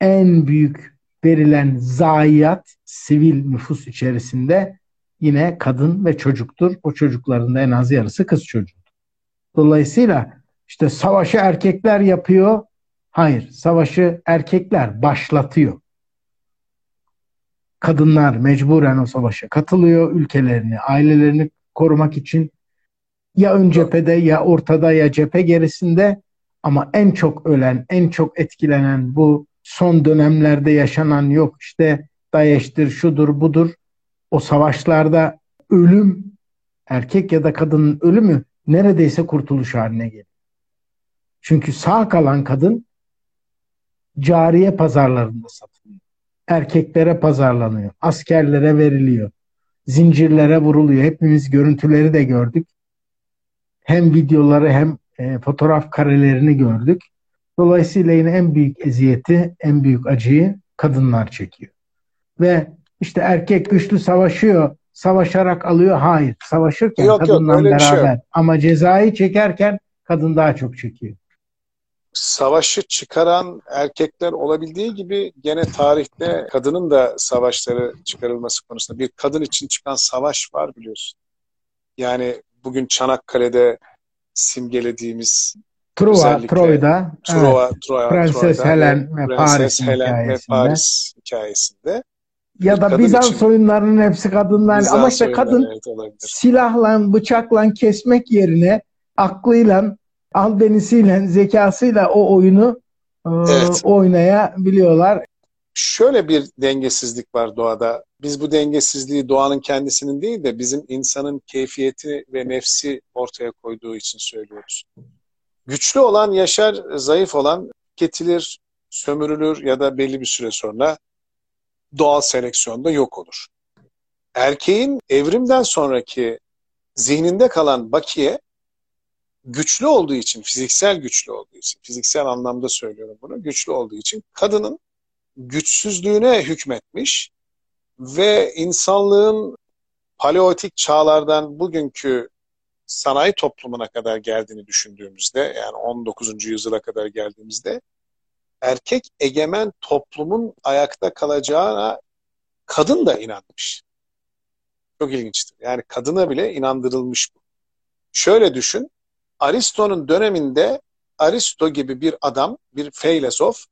en büyük verilen zayiat sivil nüfus içerisinde yine kadın ve çocuktur. O çocukların da en az yarısı kız çocuğu. Dolayısıyla işte savaşı erkekler yapıyor, Hayır, savaşı erkekler başlatıyor. Kadınlar mecburen o savaşa katılıyor, ülkelerini, ailelerini korumak için ya ön cephede ya ortada ya cephe gerisinde ama en çok ölen, en çok etkilenen bu son dönemlerde yaşanan yok işte DAEŞ'tir, şudur, budur. O savaşlarda ölüm, erkek ya da kadının ölümü neredeyse kurtuluş haline geliyor. Çünkü sağ kalan kadın cariye pazarlarında satılıyor. Erkeklere pazarlanıyor. Askerlere veriliyor. Zincirlere vuruluyor. Hepimiz görüntüleri de gördük. Hem videoları hem e, fotoğraf karelerini gördük. Dolayısıyla yine en büyük eziyeti, en büyük acıyı kadınlar çekiyor. Ve işte erkek güçlü savaşıyor, savaşarak alıyor. Hayır, savaşırken yok, kadınla yok, şey beraber. Şey Ama cezayı çekerken kadın daha çok çekiyor savaşı çıkaran erkekler olabildiği gibi gene tarihte kadının da savaşları çıkarılması konusunda bir kadın için çıkan savaş var biliyorsun. Yani bugün Çanakkale'de simgelediğimiz Truva, Troy'da, Truva, evet. Troya, Prenses Troy'da Helen ve, ve Paris Helen ve Paris hikayesinde ya da Bizans için, oyunlarının hepsi kadınlar ama işte kadın evet, silahla bıçakla kesmek yerine aklıyla albenisiyle, zekasıyla o oyunu e, evet. oynayabiliyorlar. Şöyle bir dengesizlik var doğada. Biz bu dengesizliği doğanın kendisinin değil de bizim insanın keyfiyeti ve nefsi ortaya koyduğu için söylüyoruz. Güçlü olan yaşar, zayıf olan ketilir, sömürülür ya da belli bir süre sonra doğal seleksiyonda yok olur. Erkeğin evrimden sonraki zihninde kalan bakiye güçlü olduğu için, fiziksel güçlü olduğu için, fiziksel anlamda söylüyorum bunu, güçlü olduğu için kadının güçsüzlüğüne hükmetmiş ve insanlığın paleolitik çağlardan bugünkü sanayi toplumuna kadar geldiğini düşündüğümüzde yani 19. yüzyıla kadar geldiğimizde erkek egemen toplumun ayakta kalacağına kadın da inanmış. Çok ilginçtir. Yani kadına bile inandırılmış bu. Şöyle düşün. Aristo'nun döneminde Aristo gibi bir adam, bir filozof,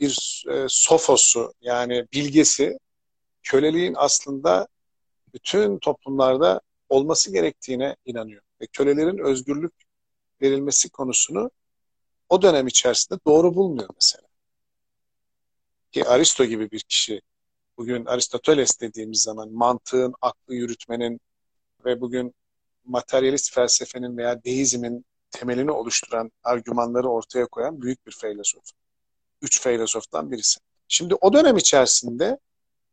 bir e, sofosu yani bilgesi köleliğin aslında bütün toplumlarda olması gerektiğine inanıyor. Ve kölelerin özgürlük verilmesi konusunu o dönem içerisinde doğru bulmuyor mesela. Ki Aristo gibi bir kişi bugün Aristoteles dediğimiz zaman mantığın, aklı yürütmenin ve bugün materyalist felsefenin veya deizmin temelini oluşturan argümanları ortaya koyan büyük bir filozof. Üç filozoftan birisi. Şimdi o dönem içerisinde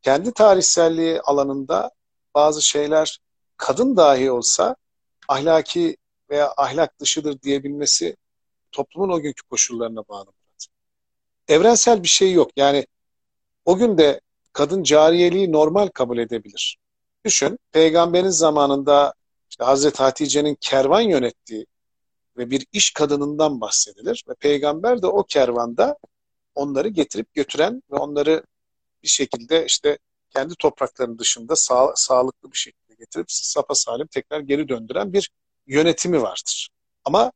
kendi tarihselliği alanında bazı şeyler kadın dahi olsa ahlaki veya ahlak dışıdır diyebilmesi toplumun o günkü koşullarına bağlı. Evrensel bir şey yok. Yani o gün de kadın cariyeliği normal kabul edebilir. Düşün, peygamberin zamanında işte Hazreti Hatice'nin kervan yönettiği ve bir iş kadınından bahsedilir. Ve peygamber de o kervanda onları getirip götüren ve onları bir şekilde işte kendi topraklarının dışında sağ, sağlıklı bir şekilde getirip sapa salim tekrar geri döndüren bir yönetimi vardır. Ama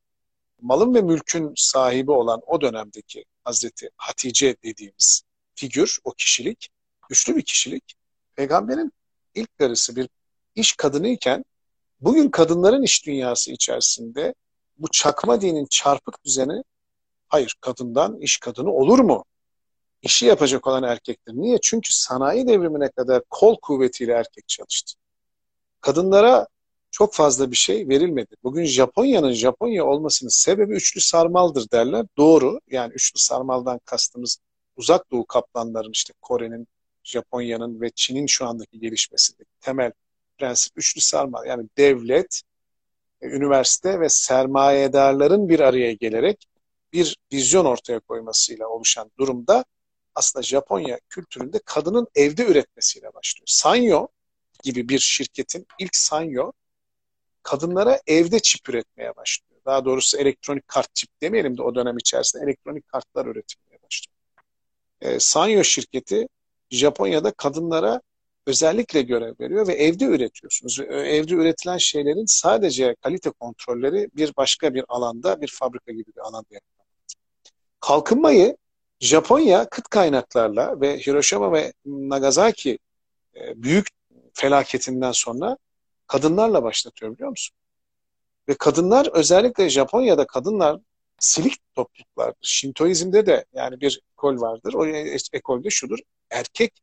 malın ve mülkün sahibi olan o dönemdeki Hazreti Hatice dediğimiz figür, o kişilik, güçlü bir kişilik. Peygamberin ilk karısı bir iş kadını iken bugün kadınların iş dünyası içerisinde bu çakma dinin çarpık düzeni hayır kadından iş kadını olur mu? İşi yapacak olan erkektir. Niye? Çünkü sanayi devrimine kadar kol kuvvetiyle erkek çalıştı. Kadınlara çok fazla bir şey verilmedi. Bugün Japonya'nın Japonya olmasının sebebi üçlü sarmaldır derler. Doğru. Yani üçlü sarmaldan kastımız uzak doğu kaplanların işte Kore'nin, Japonya'nın ve Çin'in şu andaki gelişmesindeki temel prensip üçlü sarmal. Yani devlet, e, üniversite ve sermayedarların bir araya gelerek bir vizyon ortaya koymasıyla oluşan durumda aslında Japonya kültüründe kadının evde üretmesiyle başlıyor. Sanyo gibi bir şirketin ilk Sanyo kadınlara evde çip üretmeye başlıyor. Daha doğrusu elektronik kart çip demeyelim de o dönem içerisinde elektronik kartlar üretilmeye başlıyor. E, Sanyo şirketi Japonya'da kadınlara özellikle görev veriyor ve evde üretiyorsunuz. Evde üretilen şeylerin sadece kalite kontrolleri bir başka bir alanda, bir fabrika gibi bir alanda yapılıyor. Kalkınmayı Japonya kıt kaynaklarla ve Hiroşima ve Nagasaki e, büyük felaketinden sonra kadınlarla başlatıyor biliyor musun? Ve kadınlar özellikle Japonya'da kadınlar silik topluluklardır. Şintoizmde de yani bir ekol vardır. O ekolde şudur. Erkek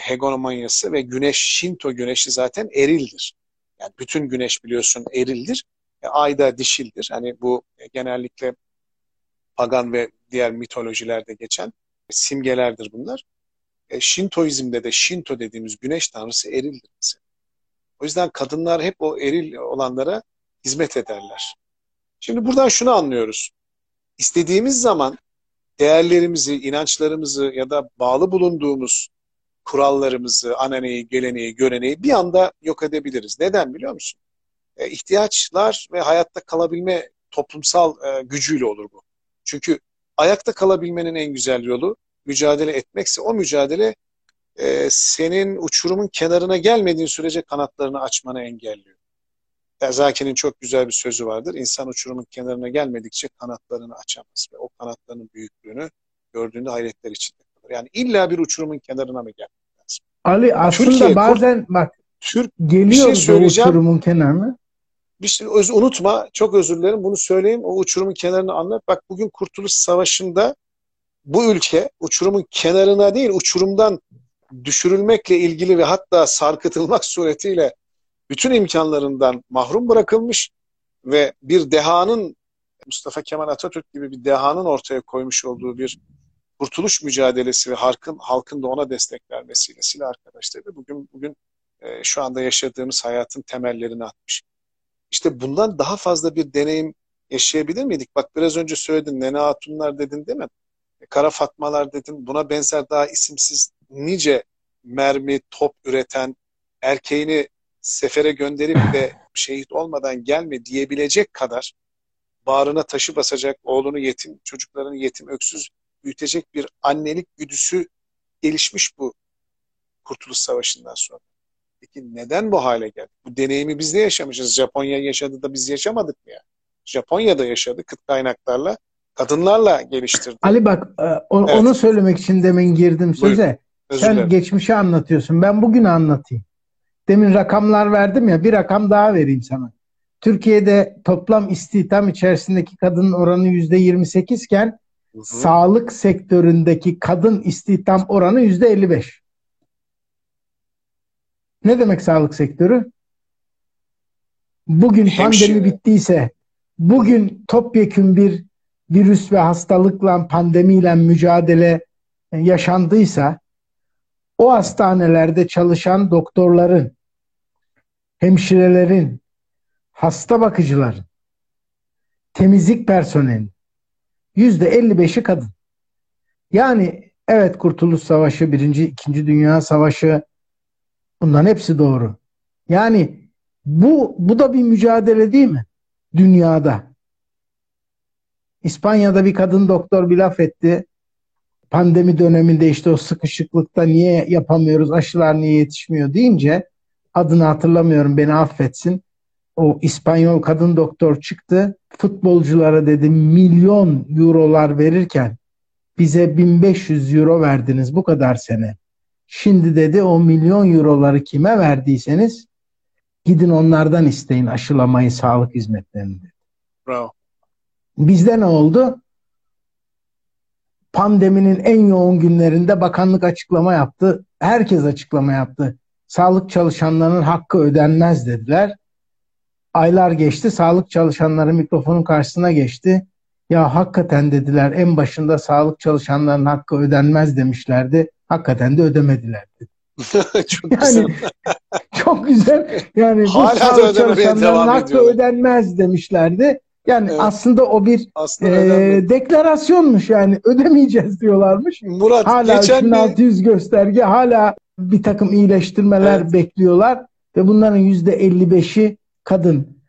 hegemonyası ve güneş, Şinto güneşi zaten erildir. Yani bütün güneş biliyorsun erildir. E, ay da dişildir. Hani bu genellikle pagan ve diğer mitolojilerde geçen simgelerdir bunlar. E, Şintoizmde de Şinto dediğimiz güneş tanrısı erildir mesela. O yüzden kadınlar hep o eril olanlara hizmet ederler. Şimdi buradan şunu anlıyoruz. İstediğimiz zaman değerlerimizi, inançlarımızı ya da bağlı bulunduğumuz kurallarımızı, ananeyi, geleneği, göreneği bir anda yok edebiliriz. Neden biliyor musun? E, ihtiyaçlar ve hayatta kalabilme toplumsal e, gücüyle olur bu. Çünkü ayakta kalabilmenin en güzel yolu mücadele etmekse o mücadele e, senin uçurumun kenarına gelmediğin sürece kanatlarını açmanı engelliyor. Zaki'nin çok güzel bir sözü vardır. İnsan uçurumun kenarına gelmedikçe kanatlarını açamaz ve o kanatlarının büyüklüğünü gördüğünde hayretler içinde kalır. Yani illa bir uçurumun kenarına mı gelmek lazım? Ali aslında Türkiye, bazen bak Türk geliyor bir şey uçurumun kenarına. Bir şey, öz, unutma, çok özür dilerim bunu söyleyeyim. O uçurumun kenarını anlat. Bak bugün Kurtuluş Savaşı'nda bu ülke uçurumun kenarına değil, uçurumdan düşürülmekle ilgili ve hatta sarkıtılmak suretiyle bütün imkanlarından mahrum bırakılmış ve bir dehanın Mustafa Kemal Atatürk gibi bir dehanın ortaya koymuş olduğu bir kurtuluş mücadelesi ve halkın halkın da ona destek vermesiyle silah arkadaşları bugün bugün e, şu anda yaşadığımız hayatın temellerini atmış. İşte bundan daha fazla bir deneyim yaşayabilir miydik? Bak biraz önce söyledin Nene Hatunlar dedin değil mi? Kara Fatmalar dedin. Buna benzer daha isimsiz nice mermi, top üreten, erkeğini sefere gönderip de şehit olmadan gelme diyebilecek kadar bağrına taşı basacak, oğlunu yetim, çocuklarını yetim, öksüz büyütecek bir annelik güdüsü gelişmiş bu Kurtuluş Savaşı'ndan sonra. Peki neden bu hale geldi? Bu deneyimi biz de yaşamışız. Japonya yaşadı da biz yaşamadık mı ya? Japonya'da yaşadı kıt kaynaklarla, kadınlarla geliştirdi. Ali bak e, o, evet. onu söylemek için demin girdim söze. Sen geçmişi anlatıyorsun. Ben bugün anlatayım. Demin rakamlar verdim ya bir rakam daha vereyim sana. Türkiye'de toplam istihdam içerisindeki kadının oranı yüzde 28 iken sağlık sektöründeki kadın istihdam oranı yüzde 55. Ne demek sağlık sektörü? Bugün Hemşire. pandemi bittiyse, bugün topyekün bir virüs ve hastalıkla, pandemiyle mücadele yaşandıysa, o hastanelerde çalışan doktorların, hemşirelerin, hasta bakıcıların, temizlik personeli yüzde 55'i kadın. Yani evet Kurtuluş Savaşı, Birinci, İkinci Dünya Savaşı bunların hepsi doğru. Yani bu, bu da bir mücadele değil mi? Dünyada. İspanya'da bir kadın doktor bir laf etti. Pandemi döneminde işte o sıkışıklıkta niye yapamıyoruz, aşılar niye yetişmiyor deyince adını hatırlamıyorum beni affetsin o İspanyol kadın doktor çıktı. Futbolculara dedi milyon eurolar verirken bize 1500 euro verdiniz bu kadar sene. Şimdi dedi o milyon euroları kime verdiyseniz gidin onlardan isteyin aşılamayı, sağlık hizmetlerini dedi. Bravo. Bizde ne oldu? Pandeminin en yoğun günlerinde bakanlık açıklama yaptı. Herkes açıklama yaptı. Sağlık çalışanlarının hakkı ödenmez dediler. Aylar geçti. Sağlık çalışanları mikrofonun karşısına geçti. Ya hakikaten dediler en başında sağlık çalışanlarının hakkı ödenmez demişlerdi. Hakikaten de ödemediler çok yani, güzel. çok güzel. Yani Hala bu sağlık çalışanlarının hakkı ediyorlar. ödenmez demişlerdi. Yani evet. aslında o bir aslında e, deklarasyonmuş yani ödemeyeceğiz diyorlarmış. Murat hala geçen 3600 bir... gösterge hala bir takım iyileştirmeler evet. bekliyorlar ve bunların yüzde 55'i kadın.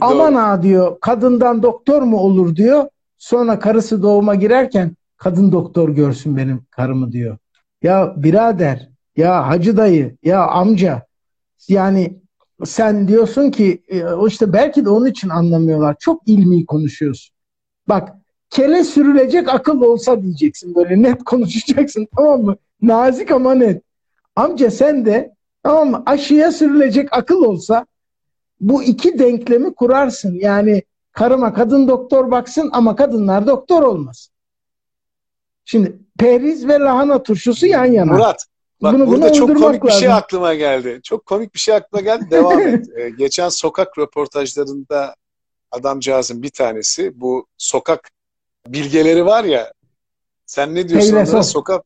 Doğru. Aman ha diyor kadından doktor mu olur diyor. Sonra karısı doğuma girerken kadın doktor görsün benim karımı diyor. Ya birader, ya hacı dayı, ya amca yani sen diyorsun ki e, o işte belki de onun için anlamıyorlar. Çok ilmi konuşuyorsun. Bak kele sürülecek akıl olsa diyeceksin böyle net konuşacaksın tamam mı? Nazik ama net. Amca sen de tamam mı? Aşıya sürülecek akıl olsa bu iki denklemi kurarsın. Yani karıma kadın doktor baksın ama kadınlar doktor olmasın. Şimdi periz ve lahana turşusu yan yana. Murat, bak bunu, burada bunu çok komik bir şey aklıma geldi. Çok komik bir şey aklıma geldi. Devam et. Ee, geçen sokak röportajlarında adamcağızın bir tanesi bu sokak bilgeleri var ya sen ne diyorsun onlara? Sokak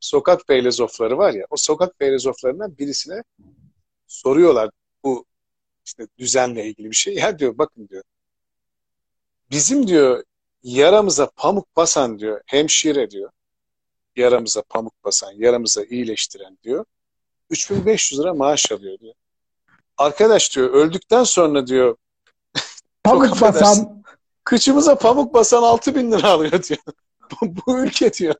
sokak feylezofları var ya o sokak feylezoflarından birisine soruyorlar bu işte düzenle ilgili bir şey. Ya diyor bakın diyor. Bizim diyor yaramıza pamuk basan diyor hemşire diyor. Yaramıza pamuk basan, yaramıza iyileştiren diyor. 3500 lira maaş alıyor diyor. Arkadaş diyor öldükten sonra diyor pamuk basan kıçımıza pamuk basan 6000 lira alıyor diyor. bu, ülke diyor.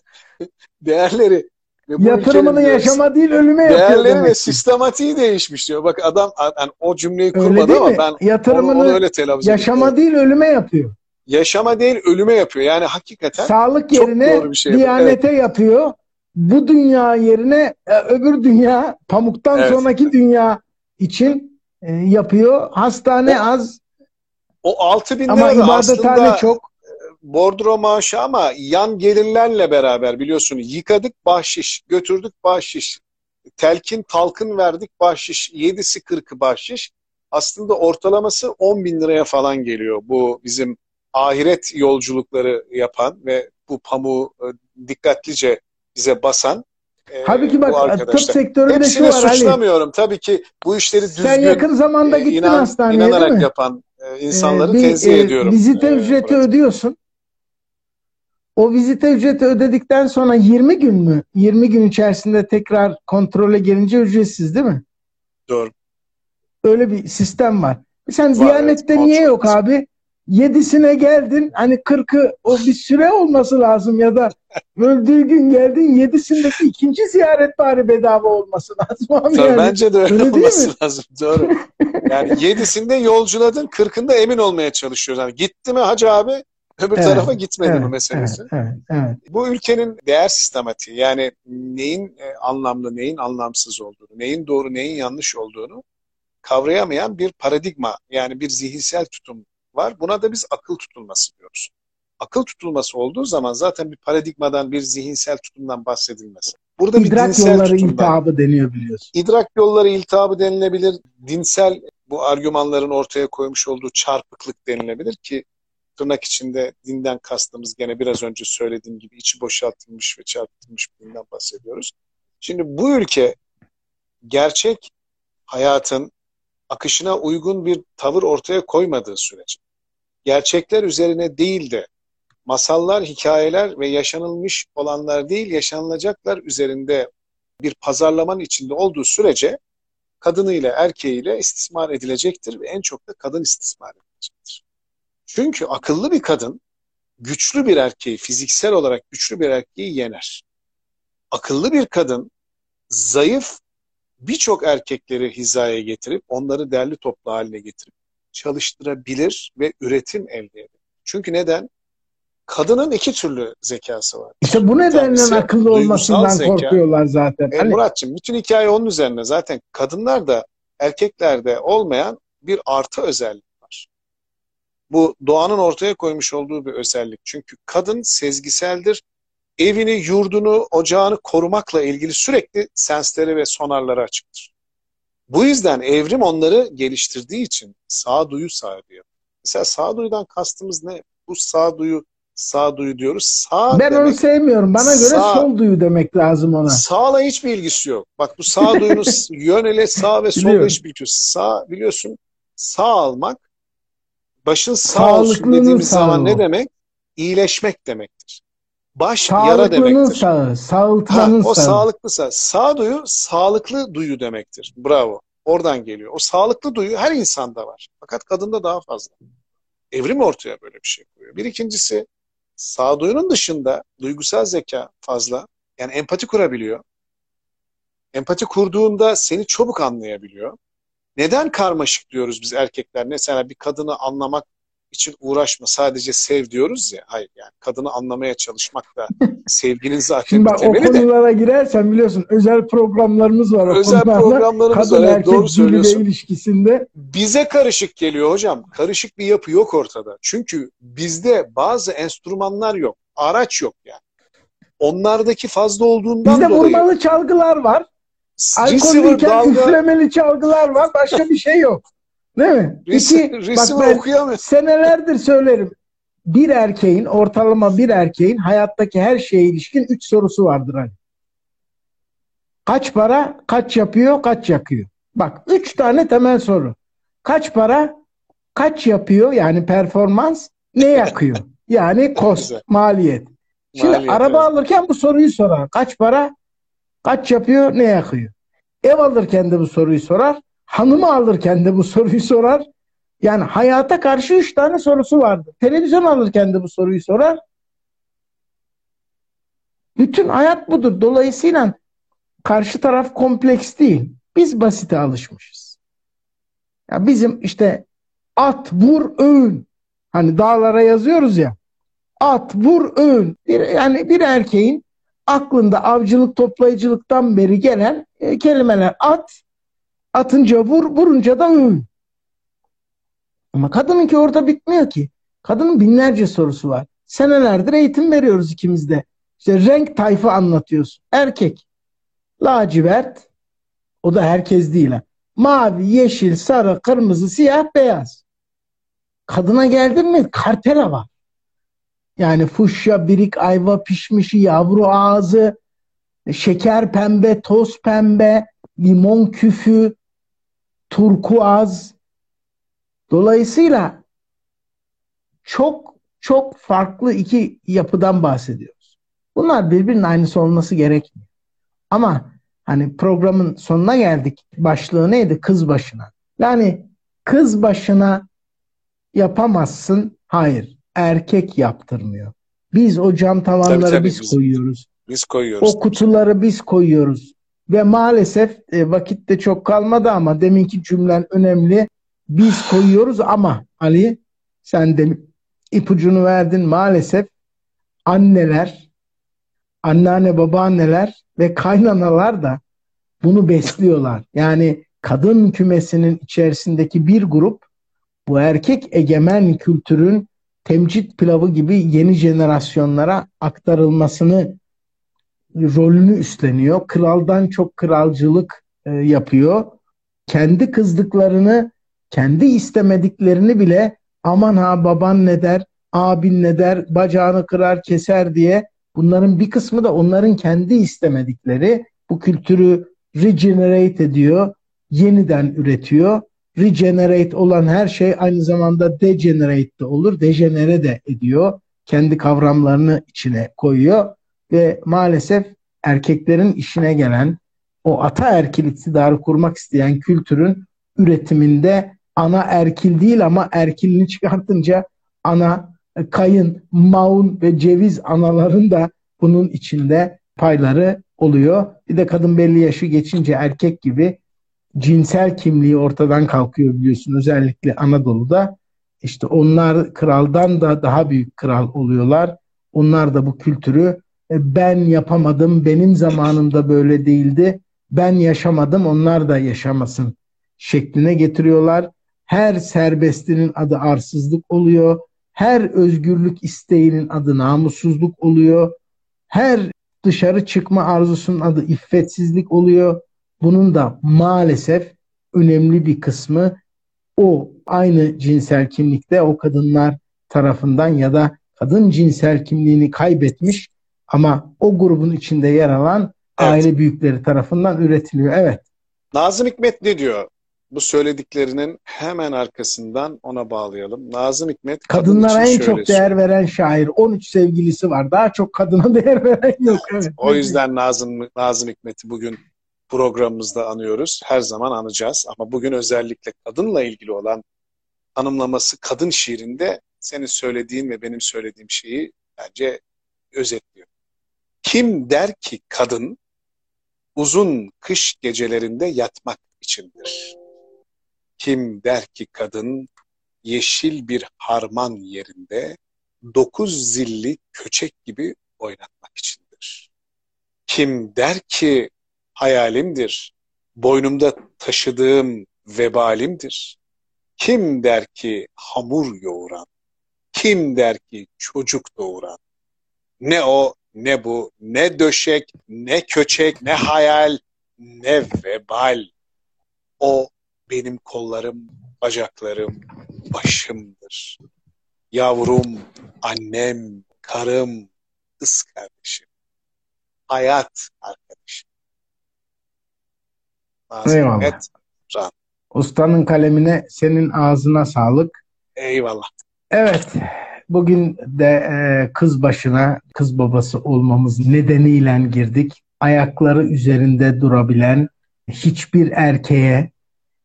Değerleri Yatırımını yaşama değil ölüme yapıyor Değerleri demek. ve sistematiği değişmiş diyor. Bak adam yani o cümleyi kurmadı ama ben Yatırımını onu, onu öyle telaffuz Yaşama ediyorum. değil ölüme yapıyor. Yaşama değil ölüme yapıyor. Yani hakikaten Sağlık yerine doğru bir şey diyanete evet. yapıyor. Bu dünya yerine e, öbür dünya pamuktan evet. sonraki dünya için e, yapıyor. Hastane o, az. O 6 bin lira aslında çok bordro maaşı ama yan gelirlerle beraber biliyorsun yıkadık bahşiş, götürdük bahşiş, telkin talkın verdik bahşiş, yedisi kırkı bahşiş. Aslında ortalaması 10 bin liraya falan geliyor bu bizim ahiret yolculukları yapan ve bu pamuğu e, dikkatlice bize basan e, Halbuki bak tıp sektöründe Hepsini şu var suçlamıyorum. Ali. Tabii ki bu işleri düzgün, Sen yakın zamanda e, gittin inan, hastaneye inanarak yapan e, insanları bir, tenzih e, ediyorum. Vizite e, ücreti Murat. ödüyorsun. O vizite ücreti ödedikten sonra 20 gün mü? 20 gün içerisinde tekrar kontrole gelince ücretsiz değil mi? Doğru. Öyle bir sistem var. Sen var, Diyanet'te evet, niye yok abi? Yedisine geldin hani kırkı o bir süre olması lazım ya da öldüğü gün geldin yedisindeki ikinci ziyaret bari bedava olması lazım. Abi yani. Bence de öyle, öyle olması lazım. Doğru. Yani yedisinde yolculadın kırkında emin olmaya çalışıyoruz. Yani gitti mi hacı abi öbür evet, tarafa gitmedi evet, mi meselesi. Evet, evet, evet. Bu ülkenin değer sistematiği yani neyin e, anlamlı neyin anlamsız olduğunu, neyin doğru neyin yanlış olduğunu kavrayamayan bir paradigma yani bir zihinsel tutum var. Buna da biz akıl tutulması diyoruz. Akıl tutulması olduğu zaman zaten bir paradigmadan, bir zihinsel tutumdan bahsedilmez. Burada İdrak bir dinsel yolları tutumdan, iltihabı deniyor biliyorsun. İdrak yolları iltihabı denilebilir. Dinsel bu argümanların ortaya koymuş olduğu çarpıklık denilebilir ki tırnak içinde dinden kastımız gene biraz önce söylediğim gibi içi boşaltılmış ve çarpıtılmış bir dinden bahsediyoruz. Şimdi bu ülke gerçek hayatın akışına uygun bir tavır ortaya koymadığı sürece gerçekler üzerine değil de masallar, hikayeler ve yaşanılmış olanlar değil yaşanılacaklar üzerinde bir pazarlamanın içinde olduğu sürece kadınıyla erkeğiyle istismar edilecektir ve en çok da kadın istismar edilecektir. Çünkü akıllı bir kadın güçlü bir erkeği, fiziksel olarak güçlü bir erkeği yener. Akıllı bir kadın zayıf birçok erkekleri hizaya getirip onları derli toplu haline getirip çalıştırabilir ve üretim elde edebilir. Çünkü neden? Kadının iki türlü zekası var. İşte bu nedenle akıllı olmasından zeka. korkuyorlar zaten. E, hani... Muratçım bütün hikaye onun üzerine. Zaten kadınlar da erkeklerde olmayan bir artı özellik var. Bu doğanın ortaya koymuş olduğu bir özellik. Çünkü kadın sezgiseldir. Evini, yurdunu, ocağını korumakla ilgili sürekli sensleri ve sonarları açıktır. Bu yüzden evrim onları geliştirdiği için sağduyu sahibi Mesela sağduyudan kastımız ne? Bu sağduyu sağduyu diyoruz. Sağ ben demek, onu sevmiyorum. Bana göre sağ, sol duyu demek lazım ona. Sağla hiçbir ilgisi yok. Bak bu sağduyunun yön ile sağ ve solla hiçbir ilgisi yok. Sağ biliyorsun sağ almak başın sağ olsun dediğimiz zaman ne demek? İyileşmek demektir. Baş Sağlıklının yara demektir. sağı, sağlıklanın ha, o sağı. sağlıklı sağ. Sağduyu sağlıklı duyu demektir. Bravo. Oradan geliyor. O sağlıklı duyu her insanda var. Fakat kadında daha fazla. Evrim ortaya böyle bir şey koyuyor. Bir ikincisi sağduyunun dışında duygusal zeka fazla. Yani empati kurabiliyor. Empati kurduğunda seni çabuk anlayabiliyor. Neden karmaşık diyoruz biz erkekler? Mesela bir kadını anlamak için uğraşma sadece sev diyoruz ya. Hayır yani kadını anlamaya çalışmak da sevginin zaten Şimdi bak, temeli de. o konulara girersen biliyorsun özel programlarımız var. O özel programlarımız var. Evet, doğru söylüyorsun. ilişkisinde. Bize karışık geliyor hocam. Karışık bir yapı yok ortada. Çünkü bizde bazı enstrümanlar yok. Araç yok yani. Onlardaki fazla olduğundan Bizde dolayı. Bizde vurmalı çalgılar var. Alkollüyken dalga... üflemeli çalgılar var. Başka bir şey yok. Değil mi? Resim, İki, resim bak okuyamıyor. Senelerdir söylerim. Bir erkeğin, ortalama bir erkeğin hayattaki her şeye ilişkin üç sorusu vardır hani. Kaç para, kaç yapıyor, kaç yakıyor. Bak üç tane temel soru. Kaç para, kaç yapıyor yani performans, ne yakıyor? Yani kost, maliyet. Şimdi maliyet, araba evet. alırken bu soruyu sorar. Kaç para, kaç yapıyor, ne yakıyor? Ev alırken de bu soruyu sorar hanımı alırken de bu soruyu sorar. Yani hayata karşı üç tane sorusu vardı. Televizyon alırken de bu soruyu sorar. Bütün hayat budur. Dolayısıyla karşı taraf kompleks değil. Biz basite alışmışız. Ya bizim işte at, vur, öğün. Hani dağlara yazıyoruz ya. At, vur, öğün. Bir, yani bir erkeğin aklında avcılık, toplayıcılıktan beri gelen e, kelimeler at, Atınca vur, vurunca da ıı. Ama kadınınki orada bitmiyor ki. Kadının binlerce sorusu var. Senelerdir eğitim veriyoruz ikimiz de. İşte renk tayfı anlatıyoruz. Erkek. Lacivert. O da herkes değil. Ha. Mavi, yeşil, sarı, kırmızı, siyah, beyaz. Kadına geldin mi kartela var. Yani fuşya, birik, ayva pişmişi, yavru ağzı, şeker pembe, toz pembe, limon küfü, turkuaz, Dolayısıyla çok çok farklı iki yapıdan bahsediyoruz. Bunlar birbirinin aynısı olması gerekmiyor. Ama hani programın sonuna geldik. Başlığı neydi? Kız başına. Yani kız başına yapamazsın. Hayır. Erkek yaptırmıyor. Biz o cam tavanları tabii, tabii, biz, biz koyuyoruz. Biz koyuyoruz. O kutuları biz koyuyoruz. Ve maalesef e, vakitte çok kalmadı ama deminki cümlen önemli. Biz koyuyoruz ama Ali sen de ipucunu verdin maalesef anneler, anneanne babaanneler ve kaynanalar da bunu besliyorlar. Yani kadın kümesinin içerisindeki bir grup bu erkek egemen kültürün temcit pilavı gibi yeni jenerasyonlara aktarılmasını rolünü üstleniyor. Kraldan çok kralcılık e, yapıyor. Kendi kızdıklarını, kendi istemediklerini bile aman ha baban ne der, abin ne der, bacağını kırar keser diye bunların bir kısmı da onların kendi istemedikleri bu kültürü regenerate ediyor, yeniden üretiyor. Regenerate olan her şey aynı zamanda degenerate de olur, dejenere de ediyor. Kendi kavramlarını içine koyuyor ve maalesef erkeklerin işine gelen o ataerkil iktidarı kurmak isteyen kültürün üretiminde ana erkil değil ama erkilini çıkartınca ana kayın, maun ve ceviz anaların da bunun içinde payları oluyor. Bir de kadın belli yaşı geçince erkek gibi cinsel kimliği ortadan kalkıyor biliyorsun özellikle Anadolu'da. İşte onlar kraldan da daha büyük kral oluyorlar. Onlar da bu kültürü ben yapamadım, benim zamanımda böyle değildi, ben yaşamadım, onlar da yaşamasın şekline getiriyorlar. Her serbestinin adı arsızlık oluyor. Her özgürlük isteğinin adı namussuzluk oluyor. Her dışarı çıkma arzusunun adı iffetsizlik oluyor. Bunun da maalesef önemli bir kısmı o aynı cinsel kimlikte o kadınlar tarafından ya da kadın cinsel kimliğini kaybetmiş ama o grubun içinde yer alan evet. aile büyükleri tarafından üretiliyor. Evet. Nazım Hikmet ne diyor? Bu söylediklerinin hemen arkasından ona bağlayalım. Nazım Hikmet kadınlara en çok değer veren şair. 13 sevgilisi var. Daha çok kadına değer veren yok. Evet. O yüzden Nazım Nazım Hikmet'i bugün programımızda anıyoruz. Her zaman anacağız. Ama bugün özellikle kadınla ilgili olan tanımlaması kadın şiirinde senin söylediğin ve benim söylediğim şeyi bence özetliyor. Kim der ki kadın uzun kış gecelerinde yatmak içindir. Kim der ki kadın yeşil bir harman yerinde dokuz zilli köçek gibi oynatmak içindir. Kim der ki hayalimdir, boynumda taşıdığım vebalimdir. Kim der ki hamur yoğuran, kim der ki çocuk doğuran, ne o ne bu, ne döşek, ne köçek, ne hayal, ne vebal. O benim kollarım, bacaklarım, başımdır. Yavrum, annem, karım, kız kardeşim. Hayat arkadaşım. Eyvallah. Can. Ustanın kalemine, senin ağzına sağlık. Eyvallah. Evet. Bugün de e, kız başına, kız babası olmamız nedeniyle girdik. Ayakları üzerinde durabilen hiçbir erkeğe,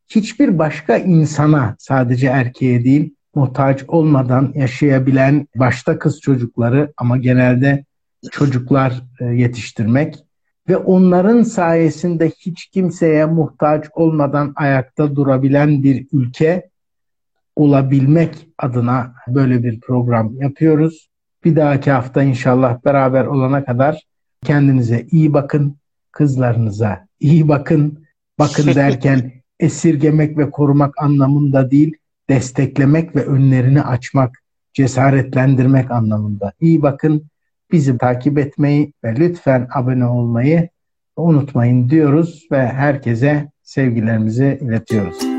hiçbir başka insana sadece erkeğe değil muhtaç olmadan yaşayabilen başta kız çocukları ama genelde çocuklar e, yetiştirmek ve onların sayesinde hiç kimseye muhtaç olmadan ayakta durabilen bir ülke olabilmek adına böyle bir program yapıyoruz. Bir dahaki hafta inşallah beraber olana kadar kendinize iyi bakın, kızlarınıza iyi bakın. Bakın derken esirgemek ve korumak anlamında değil, desteklemek ve önlerini açmak, cesaretlendirmek anlamında. İyi bakın, bizi takip etmeyi ve lütfen abone olmayı unutmayın diyoruz ve herkese sevgilerimizi iletiyoruz.